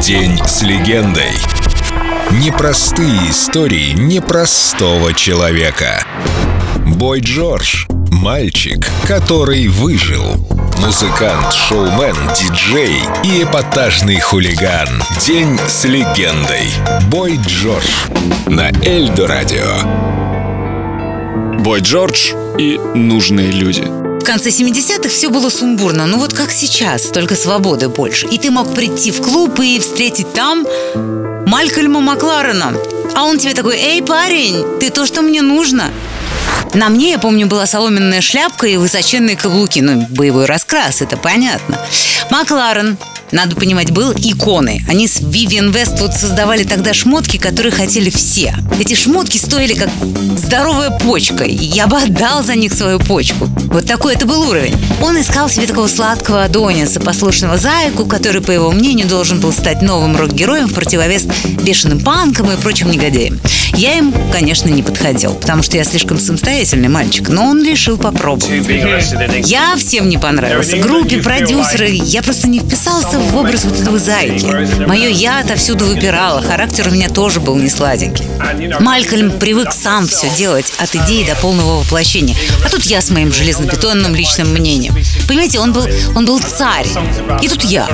День с легендой. Непростые истории непростого человека. Бой Джордж. Мальчик, который выжил. Музыкант, шоумен, диджей и эпатажный хулиган. День с легендой. Бой Джордж. На Эльдо Радио. Бой Джордж и нужные люди. В конце 70-х все было сумбурно, ну вот как сейчас, только свободы больше. И ты мог прийти в клуб и встретить там Малькольма Макларена. А он тебе такой, эй, парень, ты то, что мне нужно. На мне, я помню, была соломенная шляпка и высоченные каблуки. Ну, боевой раскрас, это понятно. Макларен, надо понимать, был иконой. Они с Vivian Westwood создавали тогда шмотки, которые хотели все. Эти шмотки стоили как здоровая почка. Я бы отдал за них свою почку. Вот такой это был уровень. Он искал себе такого сладкого Адониса, послушного зайку, который, по его мнению, должен был стать новым рок-героем в противовес бешеным панкам и прочим негодяям. Я им, конечно, не подходил, потому что я слишком самостоятельный мальчик, но он решил попробовать. Я всем не понравился. Группе, продюсеры, я просто не вписался в образ вот этого зайки. Мое я отовсюду выпирало, характер у меня тоже был не сладенький. Малькольм привык сам все делать от идеи до полного воплощения. А тут я с моим железнобетонным личным мнением. Понимаете, он был, он был царь. И тут я.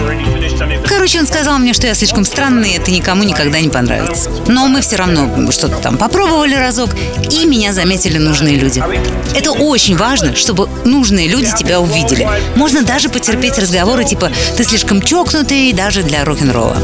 Короче, он сказал мне, что я слишком странный, и это никому никогда не понравится. Но мы все равно что-то там попробовали разок, и меня заметили нужные люди. Это очень важно, чтобы нужные люди тебя увидели. Можно даже потерпеть разговоры типа «ты слишком чокнутый даже для рок-н-ролла».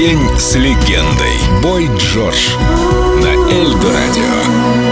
День с легендой. Бой Джордж. На Эльдо Радио.